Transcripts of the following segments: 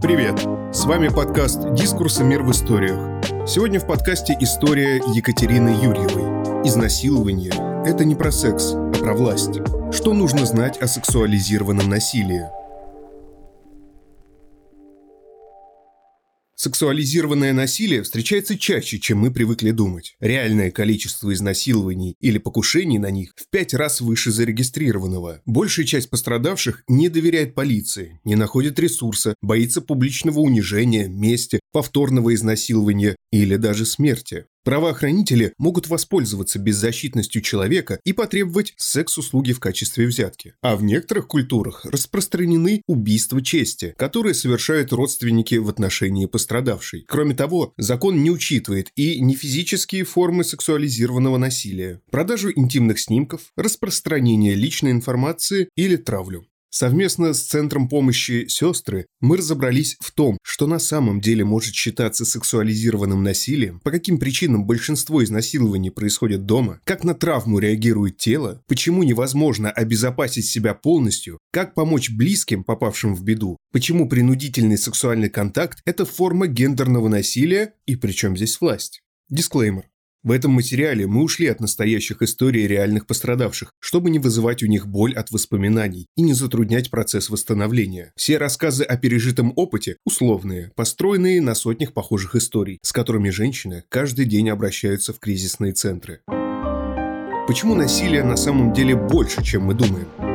Привет! С вами подкаст «Дискурсы. Мир в историях». Сегодня в подкасте история Екатерины Юрьевой. Изнасилование – это не про секс, а про власть. Что нужно знать о сексуализированном насилии? Сексуализированное насилие встречается чаще, чем мы привыкли думать. Реальное количество изнасилований или покушений на них в пять раз выше зарегистрированного. Большая часть пострадавших не доверяет полиции, не находит ресурса, боится публичного унижения, мести, повторного изнасилования или даже смерти. Правоохранители могут воспользоваться беззащитностью человека и потребовать секс-услуги в качестве взятки. А в некоторых культурах распространены убийства чести, которые совершают родственники в отношении пострадавшей. Кроме того, закон не учитывает и нефизические формы сексуализированного насилия, продажу интимных снимков, распространение личной информации или травлю. Совместно с Центром помощи «Сестры» мы разобрались в том, что на самом деле может считаться сексуализированным насилием, по каким причинам большинство изнасилований происходит дома, как на травму реагирует тело, почему невозможно обезопасить себя полностью, как помочь близким, попавшим в беду, почему принудительный сексуальный контакт – это форма гендерного насилия и причем здесь власть. Дисклеймер. В этом материале мы ушли от настоящих историй реальных пострадавших, чтобы не вызывать у них боль от воспоминаний и не затруднять процесс восстановления. Все рассказы о пережитом опыте условные, построенные на сотнях похожих историй, с которыми женщины каждый день обращаются в кризисные центры. Почему насилие на самом деле больше, чем мы думаем?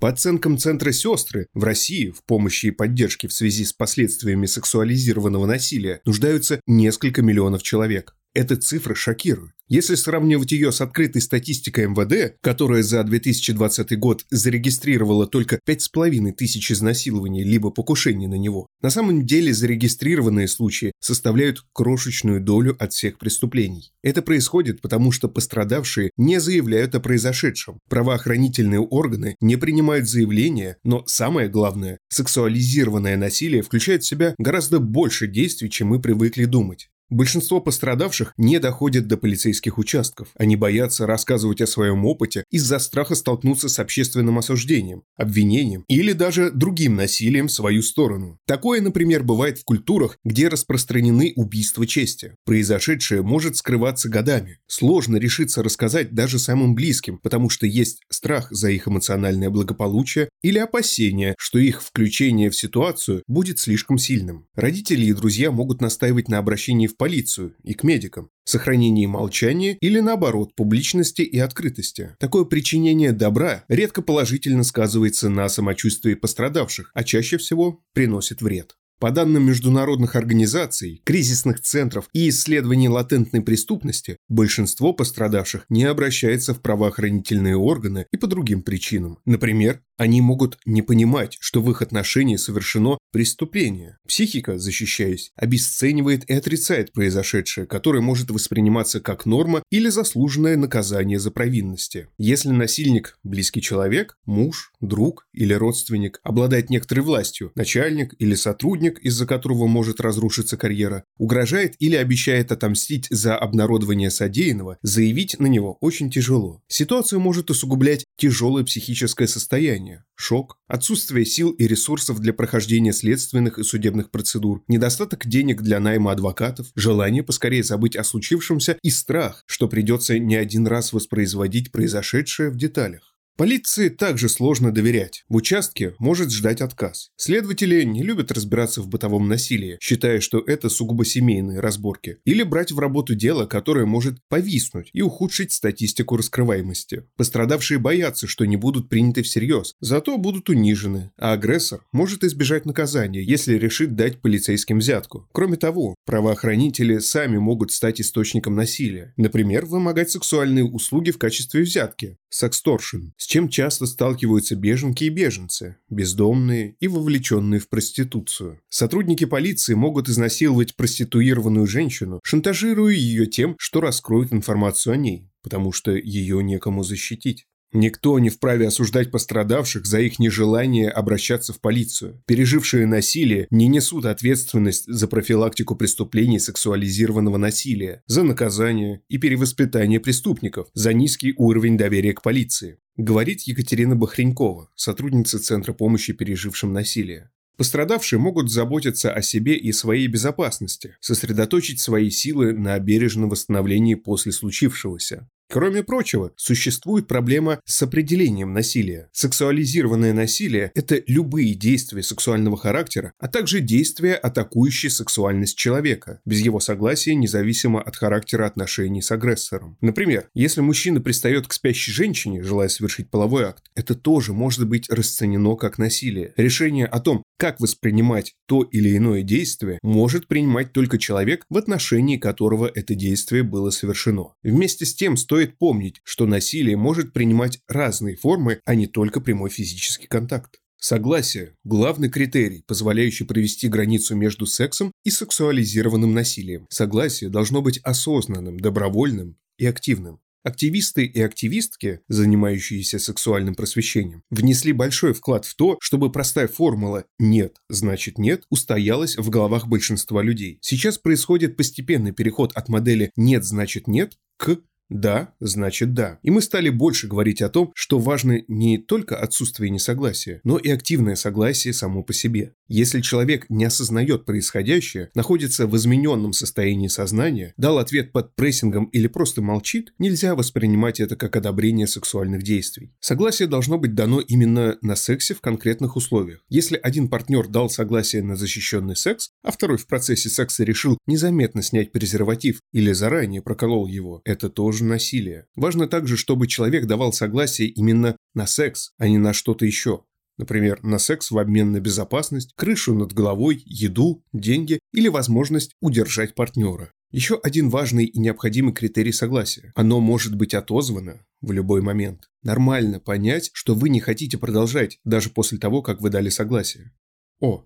По оценкам Центра «Сестры», в России в помощи и поддержке в связи с последствиями сексуализированного насилия нуждаются несколько миллионов человек. Эта цифра шокирует. Если сравнивать ее с открытой статистикой МВД, которая за 2020 год зарегистрировала только 5,5 тысяч изнасилований либо покушений на него, на самом деле зарегистрированные случаи составляют крошечную долю от всех преступлений. Это происходит потому, что пострадавшие не заявляют о произошедшем. Правоохранительные органы не принимают заявления, но самое главное, сексуализированное насилие включает в себя гораздо больше действий, чем мы привыкли думать. Большинство пострадавших не доходят до полицейских участков. Они боятся рассказывать о своем опыте из-за страха столкнуться с общественным осуждением, обвинением или даже другим насилием в свою сторону. Такое, например, бывает в культурах, где распространены убийства чести. Произошедшее может скрываться годами. Сложно решиться рассказать даже самым близким, потому что есть страх за их эмоциональное благополучие или опасение, что их включение в ситуацию будет слишком сильным. Родители и друзья могут настаивать на обращении в полицию и к медикам, сохранении молчания или, наоборот, публичности и открытости. Такое причинение добра редко положительно сказывается на самочувствии пострадавших, а чаще всего приносит вред. По данным международных организаций, кризисных центров и исследований латентной преступности, большинство пострадавших не обращается в правоохранительные органы и по другим причинам. Например, они могут не понимать, что в их отношении совершено преступление. Психика, защищаясь, обесценивает и отрицает произошедшее, которое может восприниматься как норма или заслуженное наказание за провинности. Если насильник – близкий человек, муж, друг или родственник, обладает некоторой властью, начальник или сотрудник, из-за которого может разрушиться карьера, угрожает или обещает отомстить за обнародование содеянного, заявить на него очень тяжело. Ситуацию может усугублять тяжелое психическое состояние, шок, отсутствие сил и ресурсов для прохождения следственных и судебных процедур, недостаток денег для найма адвокатов, желание поскорее забыть о случившемся и страх, что придется не один раз воспроизводить произошедшее в деталях. Полиции также сложно доверять. В участке может ждать отказ. Следователи не любят разбираться в бытовом насилии, считая, что это сугубо семейные разборки. Или брать в работу дело, которое может повиснуть и ухудшить статистику раскрываемости. Пострадавшие боятся, что не будут приняты всерьез, зато будут унижены, а агрессор может избежать наказания, если решит дать полицейским взятку. Кроме того, правоохранители сами могут стать источником насилия. Например, вымогать сексуальные услуги в качестве взятки – сексторшн, с чем часто сталкиваются беженки и беженцы, бездомные и вовлеченные в проституцию. Сотрудники полиции могут изнасиловать проституированную женщину, шантажируя ее тем, что раскроют информацию о ней, потому что ее некому защитить. Никто не вправе осуждать пострадавших за их нежелание обращаться в полицию. Пережившие насилие не несут ответственность за профилактику преступлений сексуализированного насилия, за наказание и перевоспитание преступников, за низкий уровень доверия к полиции. Говорит Екатерина Бахренькова, сотрудница Центра помощи пережившим насилие. Пострадавшие могут заботиться о себе и своей безопасности, сосредоточить свои силы на бережном восстановлении после случившегося. Кроме прочего, существует проблема с определением насилия. Сексуализированное насилие – это любые действия сексуального характера, а также действия, атакующие сексуальность человека, без его согласия, независимо от характера отношений с агрессором. Например, если мужчина пристает к спящей женщине, желая совершить половой акт, это тоже может быть расценено как насилие. Решение о том, как воспринимать то или иное действие, может принимать только человек, в отношении которого это действие было совершено. Вместе с тем стоит помнить, что насилие может принимать разные формы, а не только прямой физический контакт. Согласие – главный критерий, позволяющий провести границу между сексом и сексуализированным насилием. Согласие должно быть осознанным, добровольным и активным. Активисты и активистки, занимающиеся сексуальным просвещением, внесли большой вклад в то, чтобы простая формула «нет, значит нет» устоялась в головах большинства людей. Сейчас происходит постепенный переход от модели «нет, значит нет» к да, значит да. И мы стали больше говорить о том, что важно не только отсутствие несогласия, но и активное согласие само по себе. Если человек не осознает происходящее, находится в измененном состоянии сознания, дал ответ под прессингом или просто молчит, нельзя воспринимать это как одобрение сексуальных действий. Согласие должно быть дано именно на сексе в конкретных условиях. Если один партнер дал согласие на защищенный секс, а второй в процессе секса решил незаметно снять презерватив или заранее проколол его, это тоже тоже насилие. Важно также, чтобы человек давал согласие именно на секс, а не на что-то еще. Например, на секс в обмен на безопасность, крышу над головой, еду, деньги или возможность удержать партнера. Еще один важный и необходимый критерий согласия. Оно может быть отозвано в любой момент. Нормально понять, что вы не хотите продолжать, даже после того, как вы дали согласие. О,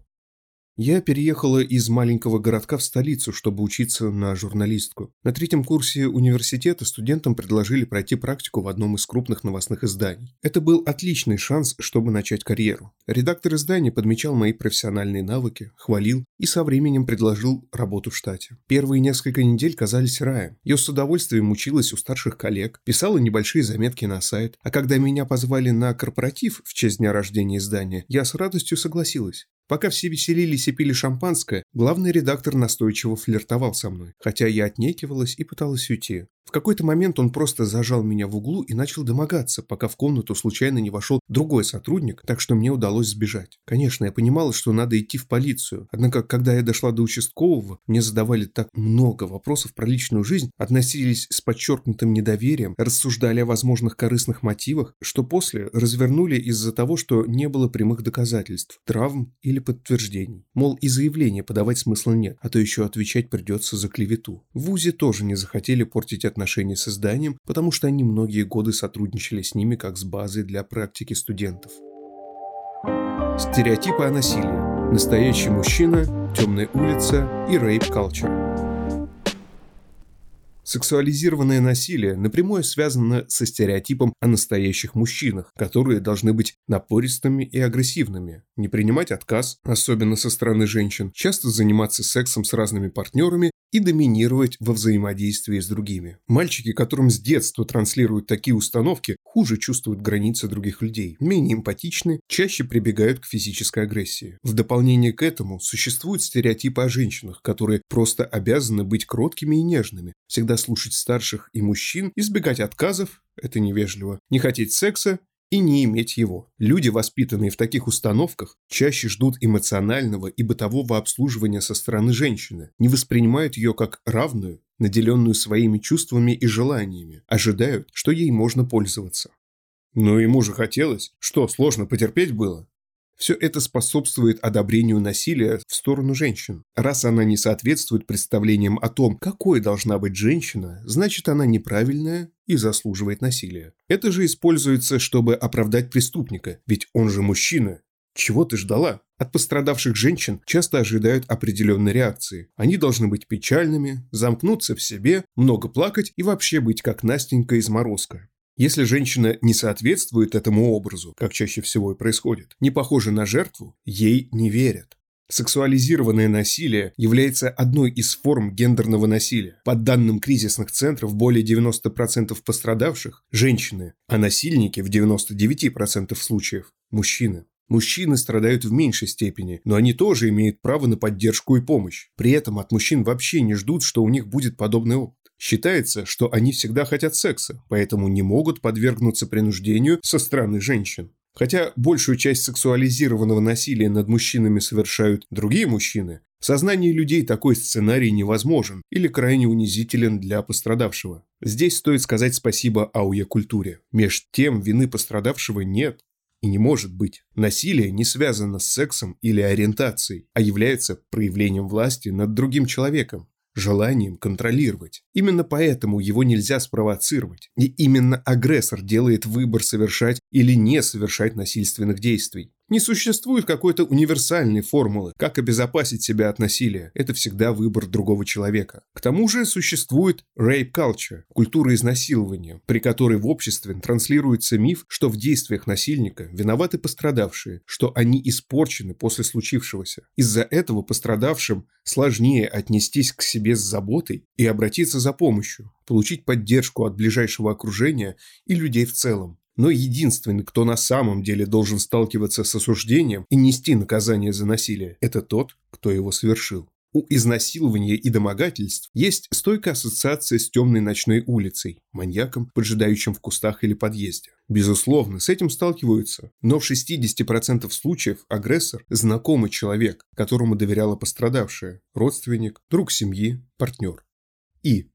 я переехала из маленького городка в столицу, чтобы учиться на журналистку. На третьем курсе университета студентам предложили пройти практику в одном из крупных новостных изданий. Это был отличный шанс, чтобы начать карьеру. Редактор издания подмечал мои профессиональные навыки, хвалил и со временем предложил работу в штате. Первые несколько недель казались раем. Я с удовольствием училась у старших коллег, писала небольшие заметки на сайт, а когда меня позвали на корпоратив в честь дня рождения издания, я с радостью согласилась. Пока все веселились и пили шампанское, главный редактор настойчиво флиртовал со мной, хотя я отнекивалась и пыталась уйти. В какой-то момент он просто зажал меня в углу и начал домогаться, пока в комнату случайно не вошел другой сотрудник, так что мне удалось сбежать. Конечно, я понимала, что надо идти в полицию, однако, когда я дошла до участкового, мне задавали так много вопросов про личную жизнь, относились с подчеркнутым недоверием, рассуждали о возможных корыстных мотивах, что после развернули из-за того, что не было прямых доказательств, травм или подтверждений. Мол, и заявление подавать смысла нет, а то еще отвечать придется за клевету. В ВУЗе тоже не захотели портить отношения с изданием, потому что они многие годы сотрудничали с ними как с базой для практики студентов. Стереотипы о насилии. Настоящий мужчина, темная улица и рейп-калчер. Сексуализированное насилие напрямую связано со стереотипом о настоящих мужчинах, которые должны быть напористыми и агрессивными, не принимать отказ, особенно со стороны женщин, часто заниматься сексом с разными партнерами и доминировать во взаимодействии с другими. Мальчики, которым с детства транслируют такие установки, хуже чувствуют границы других людей, менее эмпатичны, чаще прибегают к физической агрессии. В дополнение к этому существуют стереотипы о женщинах, которые просто обязаны быть кроткими и нежными, всегда слушать старших и мужчин, избегать отказов, это невежливо, не хотеть секса и не иметь его. Люди, воспитанные в таких установках, чаще ждут эмоционального и бытового обслуживания со стороны женщины, не воспринимают ее как равную, наделенную своими чувствами и желаниями, ожидают, что ей можно пользоваться. Но ему же хотелось. Что, сложно потерпеть было? Все это способствует одобрению насилия в сторону женщин. Раз она не соответствует представлениям о том, какой должна быть женщина, значит она неправильная и заслуживает насилия. Это же используется, чтобы оправдать преступника, ведь он же мужчина. Чего ты ждала? От пострадавших женщин часто ожидают определенной реакции. Они должны быть печальными, замкнуться в себе, много плакать и вообще быть как Настенька из Морозка. Если женщина не соответствует этому образу, как чаще всего и происходит, не похожа на жертву, ей не верят. Сексуализированное насилие является одной из форм гендерного насилия. По данным кризисных центров, более 90% пострадавших – женщины, а насильники в 99% случаев – мужчины. Мужчины страдают в меньшей степени, но они тоже имеют право на поддержку и помощь. При этом от мужчин вообще не ждут, что у них будет подобный опыт. Считается, что они всегда хотят секса, поэтому не могут подвергнуться принуждению со стороны женщин. Хотя большую часть сексуализированного насилия над мужчинами совершают другие мужчины, в сознании людей такой сценарий невозможен или крайне унизителен для пострадавшего. Здесь стоит сказать спасибо ауе-культуре. Меж тем вины пострадавшего нет и не может быть. Насилие не связано с сексом или ориентацией, а является проявлением власти над другим человеком желанием контролировать. Именно поэтому его нельзя спровоцировать. И именно агрессор делает выбор совершать или не совершать насильственных действий. Не существует какой-то универсальной формулы, как обезопасить себя от насилия. Это всегда выбор другого человека. К тому же существует rape culture – культура изнасилования, при которой в обществе транслируется миф, что в действиях насильника виноваты пострадавшие, что они испорчены после случившегося. Из-за этого пострадавшим сложнее отнестись к себе с заботой и обратиться за помощью, получить поддержку от ближайшего окружения и людей в целом. Но единственный, кто на самом деле должен сталкиваться с осуждением и нести наказание за насилие, это тот, кто его совершил. У изнасилования и домогательств есть стойкая ассоциация с темной ночной улицей, маньяком, поджидающим в кустах или подъезде. Безусловно, с этим сталкиваются, но в 60% случаев агрессор – знакомый человек, которому доверяла пострадавшая, родственник, друг семьи, партнер. И.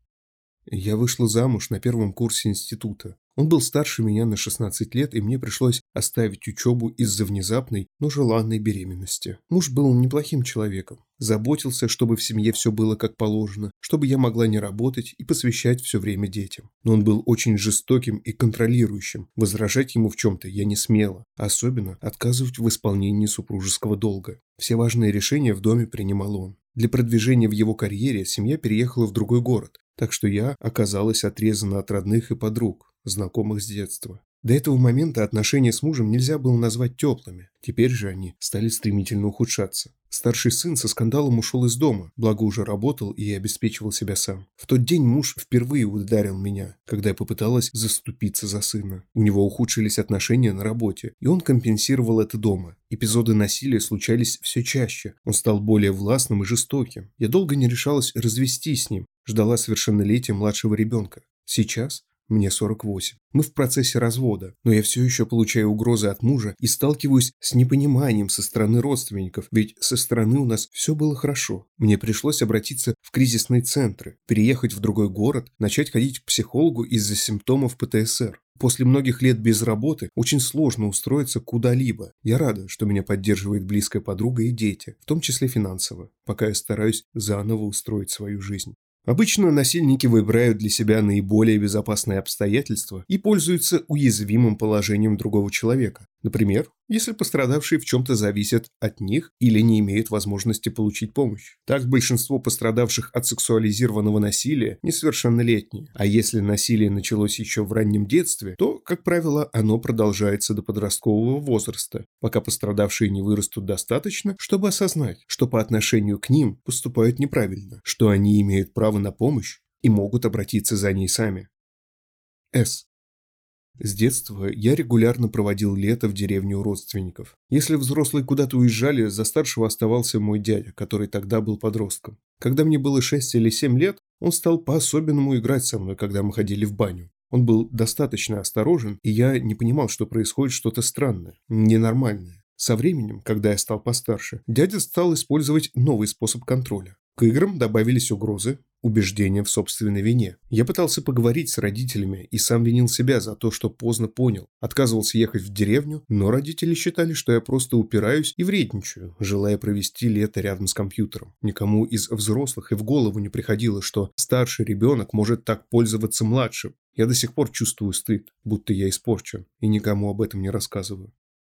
Я вышла замуж на первом курсе института. Он был старше меня на 16 лет, и мне пришлось оставить учебу из-за внезапной, но желанной беременности. Муж был неплохим человеком. Заботился, чтобы в семье все было как положено, чтобы я могла не работать и посвящать все время детям. Но он был очень жестоким и контролирующим. Возражать ему в чем-то я не смела, особенно отказывать в исполнении супружеского долга. Все важные решения в доме принимал он. Для продвижения в его карьере семья переехала в другой город, так что я оказалась отрезана от родных и подруг знакомых с детства. До этого момента отношения с мужем нельзя было назвать теплыми. Теперь же они стали стремительно ухудшаться. Старший сын со скандалом ушел из дома, благо уже работал и обеспечивал себя сам. В тот день муж впервые ударил меня, когда я попыталась заступиться за сына. У него ухудшились отношения на работе, и он компенсировал это дома. Эпизоды насилия случались все чаще. Он стал более властным и жестоким. Я долго не решалась развестись с ним, ждала совершеннолетия младшего ребенка. Сейчас мне 48. Мы в процессе развода, но я все еще получаю угрозы от мужа и сталкиваюсь с непониманием со стороны родственников, ведь со стороны у нас все было хорошо. Мне пришлось обратиться в кризисные центры, переехать в другой город, начать ходить к психологу из-за симптомов ПТСР. После многих лет без работы очень сложно устроиться куда-либо. Я рада, что меня поддерживает близкая подруга и дети, в том числе финансово, пока я стараюсь заново устроить свою жизнь. Обычно насильники выбирают для себя наиболее безопасные обстоятельства и пользуются уязвимым положением другого человека. Например, если пострадавшие в чем-то зависят от них или не имеют возможности получить помощь. Так большинство пострадавших от сексуализированного насилия несовершеннолетние. А если насилие началось еще в раннем детстве, то, как правило, оно продолжается до подросткового возраста, пока пострадавшие не вырастут достаточно, чтобы осознать, что по отношению к ним поступают неправильно, что они имеют право на помощь и могут обратиться за ней сами. С. С детства я регулярно проводил лето в деревне у родственников. Если взрослые куда-то уезжали, за старшего оставался мой дядя, который тогда был подростком. Когда мне было 6 или 7 лет, он стал по-особенному играть со мной, когда мы ходили в баню. Он был достаточно осторожен, и я не понимал, что происходит что-то странное, ненормальное. Со временем, когда я стал постарше, дядя стал использовать новый способ контроля. К играм добавились угрозы, убеждения в собственной вине. Я пытался поговорить с родителями и сам винил себя за то, что поздно понял. Отказывался ехать в деревню, но родители считали, что я просто упираюсь и вредничаю, желая провести лето рядом с компьютером. Никому из взрослых и в голову не приходило, что старший ребенок может так пользоваться младшим. Я до сих пор чувствую стыд, будто я испорчен, и никому об этом не рассказываю.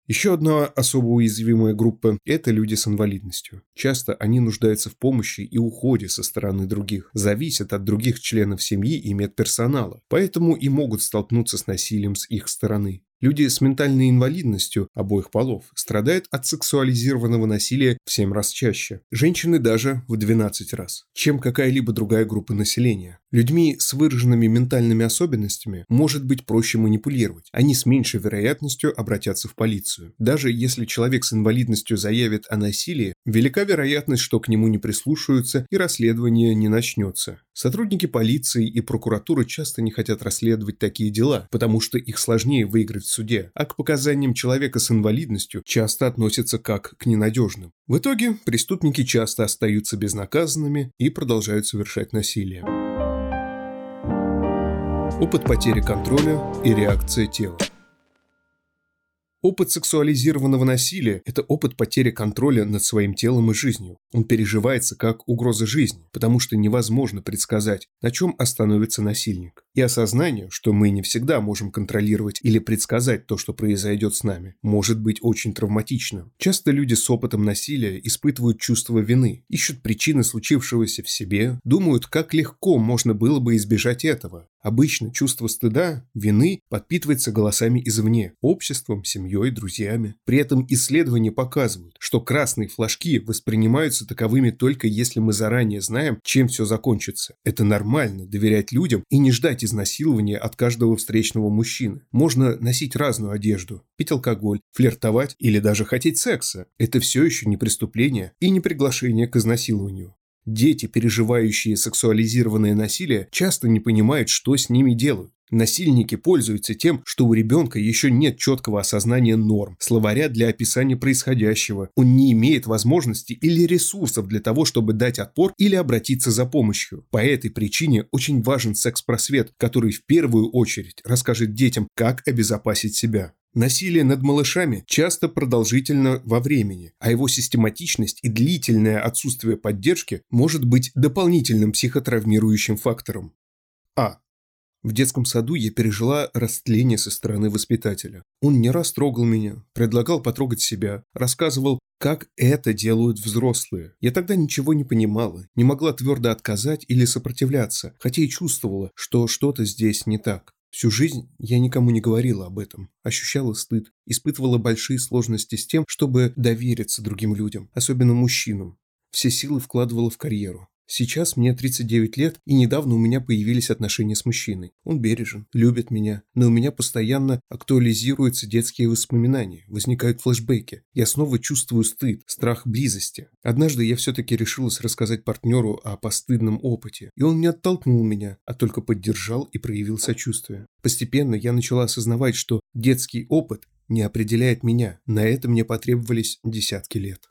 Еще одна особо уязвимая группа – это люди с инвалидностью. Часто они нуждаются в помощи и уходе со стороны других, зависят от других членов семьи и медперсонала, поэтому и могут столкнуться с насилием с их стороны. Люди с ментальной инвалидностью обоих полов страдают от сексуализированного насилия в 7 раз чаще. Женщины даже в 12 раз, чем какая-либо другая группа населения. Людьми с выраженными ментальными особенностями может быть проще манипулировать. Они с меньшей вероятностью обратятся в полицию. Даже если человек с инвалидностью заявит о насилии, велика вероятность, что к нему не прислушаются и расследование не начнется. Сотрудники полиции и прокуратуры часто не хотят расследовать такие дела, потому что их сложнее выиграть в суде, а к показаниям человека с инвалидностью часто относятся как к ненадежным. В итоге преступники часто остаются безнаказанными и продолжают совершать насилие. Опыт потери контроля и реакция тела. Опыт сексуализированного насилия – это опыт потери контроля над своим телом и жизнью. Он переживается как угроза жизни, потому что невозможно предсказать, на чем остановится насильник. И осознание, что мы не всегда можем контролировать или предсказать то, что произойдет с нами, может быть очень травматичным. Часто люди с опытом насилия испытывают чувство вины, ищут причины случившегося в себе, думают, как легко можно было бы избежать этого. Обычно чувство стыда, вины подпитывается голосами извне, обществом, семьей, друзьями. При этом исследования показывают, что красные флажки воспринимаются таковыми только если мы заранее знаем, чем все закончится. Это нормально доверять людям и не ждать изнасилования от каждого встречного мужчины. Можно носить разную одежду, пить алкоголь, флиртовать или даже хотеть секса. Это все еще не преступление и не приглашение к изнасилованию. Дети, переживающие сексуализированное насилие, часто не понимают, что с ними делают. Насильники пользуются тем, что у ребенка еще нет четкого осознания норм, словаря для описания происходящего. Он не имеет возможности или ресурсов для того, чтобы дать отпор или обратиться за помощью. По этой причине очень важен секс-просвет, который в первую очередь расскажет детям, как обезопасить себя. Насилие над малышами часто продолжительно во времени, а его систематичность и длительное отсутствие поддержки может быть дополнительным психотравмирующим фактором. А. В детском саду я пережила растление со стороны воспитателя. Он не раз трогал меня, предлагал потрогать себя, рассказывал, как это делают взрослые. Я тогда ничего не понимала, не могла твердо отказать или сопротивляться, хотя и чувствовала, что что-то здесь не так. Всю жизнь я никому не говорила об этом, ощущала стыд, испытывала большие сложности с тем, чтобы довериться другим людям, особенно мужчинам. Все силы вкладывала в карьеру. Сейчас мне 39 лет, и недавно у меня появились отношения с мужчиной. Он бережен, любит меня, но у меня постоянно актуализируются детские воспоминания, возникают флешбеки. Я снова чувствую стыд, страх близости. Однажды я все-таки решилась рассказать партнеру о постыдном опыте, и он не оттолкнул меня, а только поддержал и проявил сочувствие. Постепенно я начала осознавать, что детский опыт не определяет меня. На это мне потребовались десятки лет.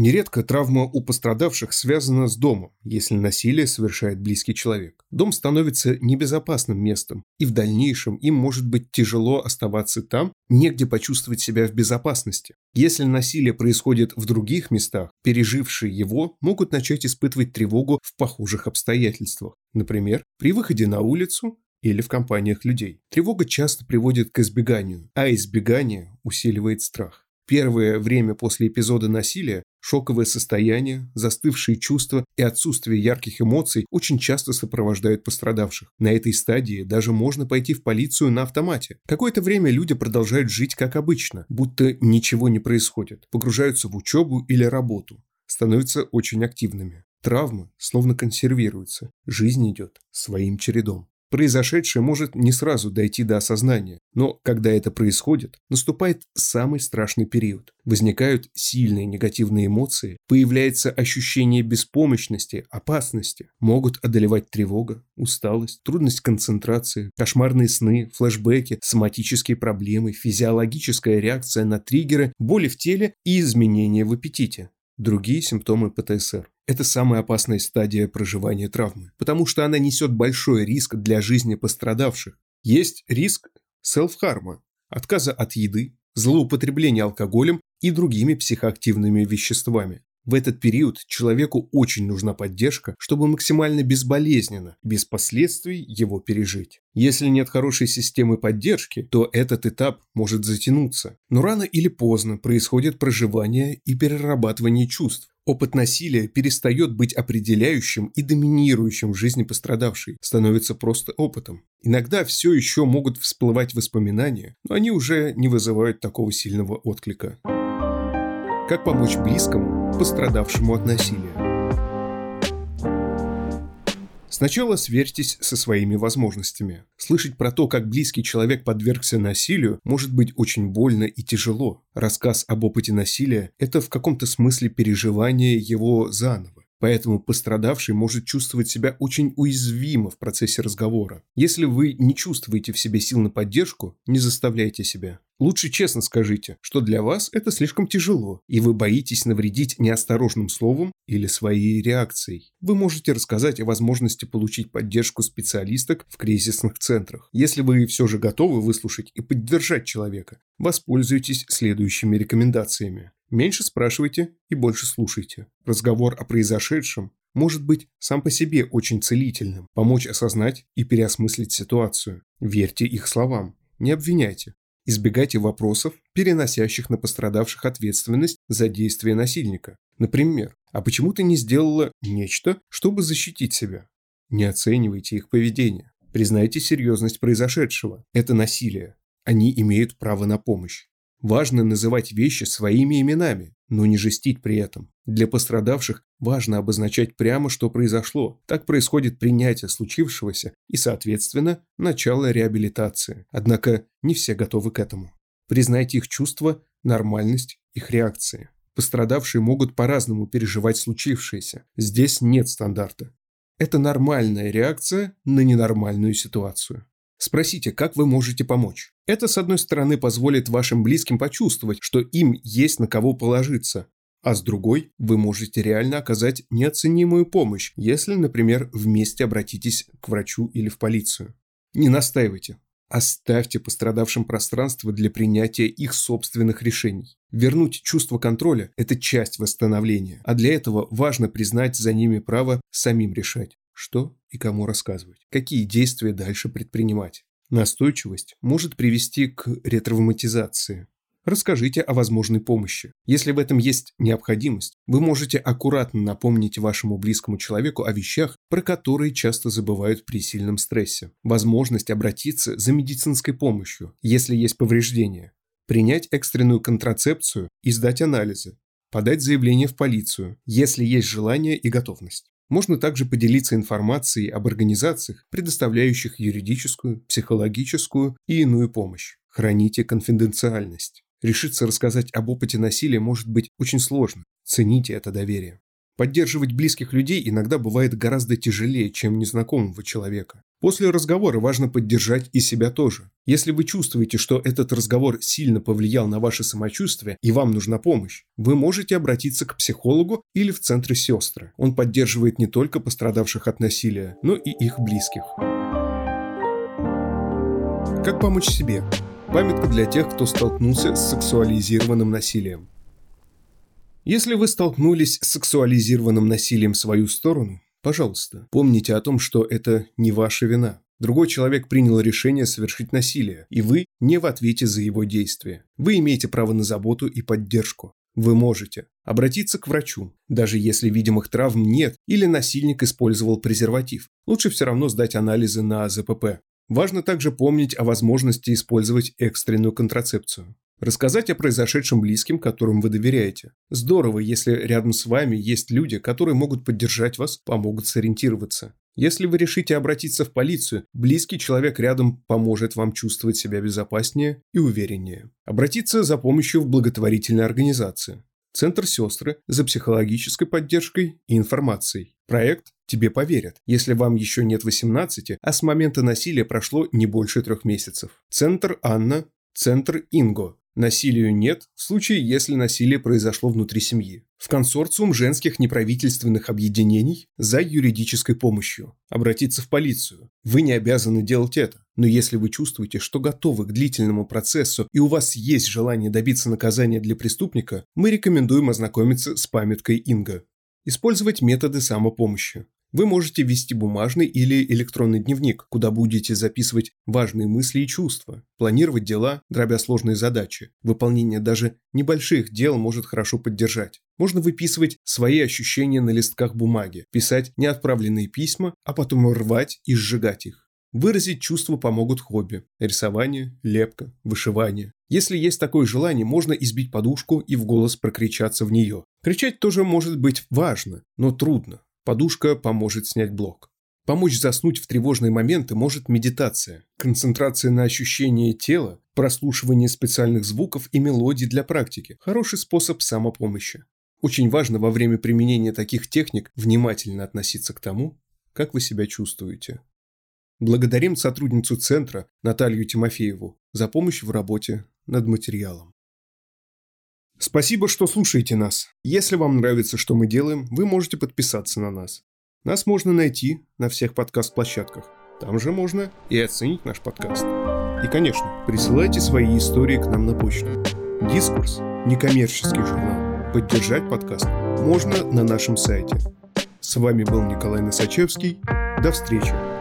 Нередко травма у пострадавших связана с домом, если насилие совершает близкий человек. Дом становится небезопасным местом, и в дальнейшем им может быть тяжело оставаться там, негде почувствовать себя в безопасности. Если насилие происходит в других местах, пережившие его могут начать испытывать тревогу в похожих обстоятельствах. Например, при выходе на улицу или в компаниях людей. Тревога часто приводит к избеганию, а избегание усиливает страх. Первое время после эпизода насилия шоковое состояние, застывшие чувства и отсутствие ярких эмоций очень часто сопровождают пострадавших. На этой стадии даже можно пойти в полицию на автомате. Какое-то время люди продолжают жить как обычно, будто ничего не происходит, погружаются в учебу или работу, становятся очень активными. Травмы словно консервируются, жизнь идет своим чередом. Произошедшее может не сразу дойти до осознания, но когда это происходит, наступает самый страшный период. Возникают сильные негативные эмоции, появляется ощущение беспомощности, опасности. Могут одолевать тревога, усталость, трудность концентрации, кошмарные сны, флешбеки, соматические проблемы, физиологическая реакция на триггеры, боли в теле и изменения в аппетите. Другие симптомы ПТСР. Это самая опасная стадия проживания травмы, потому что она несет большой риск для жизни пострадавших. Есть риск селф-харма, отказа от еды, злоупотребления алкоголем и другими психоактивными веществами. В этот период человеку очень нужна поддержка, чтобы максимально безболезненно, без последствий его пережить. Если нет хорошей системы поддержки, то этот этап может затянуться. Но рано или поздно происходит проживание и перерабатывание чувств. Опыт насилия перестает быть определяющим и доминирующим в жизни пострадавшей, становится просто опытом. Иногда все еще могут всплывать воспоминания, но они уже не вызывают такого сильного отклика. Как помочь близкому, пострадавшему от насилия? Сначала сверьтесь со своими возможностями. Слышать про то, как близкий человек подвергся насилию, может быть очень больно и тяжело. Рассказ об опыте насилия – это в каком-то смысле переживание его заново. Поэтому пострадавший может чувствовать себя очень уязвимо в процессе разговора. Если вы не чувствуете в себе сил на поддержку, не заставляйте себя. Лучше честно скажите, что для вас это слишком тяжело, и вы боитесь навредить неосторожным словом или своей реакцией. Вы можете рассказать о возможности получить поддержку специалисток в кризисных центрах. Если вы все же готовы выслушать и поддержать человека, воспользуйтесь следующими рекомендациями. Меньше спрашивайте и больше слушайте. Разговор о произошедшем может быть сам по себе очень целительным, помочь осознать и переосмыслить ситуацию. Верьте их словам, не обвиняйте. Избегайте вопросов, переносящих на пострадавших ответственность за действия насильника. Например, а почему ты не сделала нечто, чтобы защитить себя? Не оценивайте их поведение. Признайте серьезность произошедшего. Это насилие. Они имеют право на помощь. Важно называть вещи своими именами, но не жестить при этом. Для пострадавших важно обозначать прямо, что произошло. Так происходит принятие случившегося и, соответственно, начало реабилитации. Однако не все готовы к этому. Признайте их чувства, нормальность их реакции. Пострадавшие могут по-разному переживать случившееся. Здесь нет стандарта. Это нормальная реакция на ненормальную ситуацию. Спросите, как вы можете помочь. Это, с одной стороны, позволит вашим близким почувствовать, что им есть на кого положиться, а с другой, вы можете реально оказать неоценимую помощь, если, например, вместе обратитесь к врачу или в полицию. Не настаивайте. Оставьте пострадавшим пространство для принятия их собственных решений. Вернуть чувство контроля – это часть восстановления, а для этого важно признать за ними право самим решать что и кому рассказывать, какие действия дальше предпринимать. Настойчивость может привести к ретравматизации. Расскажите о возможной помощи. Если в этом есть необходимость, вы можете аккуратно напомнить вашему близкому человеку о вещах, про которые часто забывают при сильном стрессе. Возможность обратиться за медицинской помощью, если есть повреждения. Принять экстренную контрацепцию и сдать анализы. Подать заявление в полицию, если есть желание и готовность. Можно также поделиться информацией об организациях, предоставляющих юридическую, психологическую и иную помощь. Храните конфиденциальность. Решиться рассказать об опыте насилия может быть очень сложно. Цените это доверие. Поддерживать близких людей иногда бывает гораздо тяжелее, чем незнакомого человека. После разговора важно поддержать и себя тоже. Если вы чувствуете, что этот разговор сильно повлиял на ваше самочувствие и вам нужна помощь, вы можете обратиться к психологу или в центре сестры. Он поддерживает не только пострадавших от насилия, но и их близких. Как помочь себе? Памятка для тех, кто столкнулся с сексуализированным насилием. Если вы столкнулись с сексуализированным насилием в свою сторону, пожалуйста, помните о том, что это не ваша вина. Другой человек принял решение совершить насилие, и вы не в ответе за его действия. Вы имеете право на заботу и поддержку. Вы можете обратиться к врачу, даже если видимых травм нет или насильник использовал презерватив. Лучше все равно сдать анализы на АЗПП. Важно также помнить о возможности использовать экстренную контрацепцию. Рассказать о произошедшем близким, которым вы доверяете. Здорово, если рядом с вами есть люди, которые могут поддержать вас, помогут сориентироваться. Если вы решите обратиться в полицию, близкий человек рядом поможет вам чувствовать себя безопаснее и увереннее. Обратиться за помощью в благотворительные организации. Центр «Сестры» за психологической поддержкой и информацией. Проект «Тебе поверят», если вам еще нет 18, а с момента насилия прошло не больше трех месяцев. Центр «Анна», Центр «Инго», Насилию нет в случае, если насилие произошло внутри семьи. В консорциум женских неправительственных объединений за юридической помощью. Обратиться в полицию. Вы не обязаны делать это, Но если вы чувствуете, что готовы к длительному процессу и у вас есть желание добиться наказания для преступника, мы рекомендуем ознакомиться с памяткой Инга. Использовать методы самопомощи. Вы можете вести бумажный или электронный дневник, куда будете записывать важные мысли и чувства, планировать дела, дробя сложные задачи. Выполнение даже небольших дел может хорошо поддержать. Можно выписывать свои ощущения на листках бумаги, писать неотправленные письма, а потом рвать и сжигать их. Выразить чувства помогут хобби – рисование, лепка, вышивание. Если есть такое желание, можно избить подушку и в голос прокричаться в нее. Кричать тоже может быть важно, но трудно. Подушка поможет снять блок. Помочь заснуть в тревожные моменты может медитация, концентрация на ощущении тела, прослушивание специальных звуков и мелодий для практики – хороший способ самопомощи. Очень важно во время применения таких техник внимательно относиться к тому, как вы себя чувствуете. Благодарим сотрудницу центра Наталью Тимофееву за помощь в работе над материалом. Спасибо, что слушаете нас. Если вам нравится, что мы делаем, вы можете подписаться на нас. Нас можно найти на всех подкаст-площадках. Там же можно и оценить наш подкаст. И, конечно, присылайте свои истории к нам на почту. Дискурс – некоммерческий журнал. Поддержать подкаст можно на нашем сайте. С вами был Николай Носачевский. До встречи.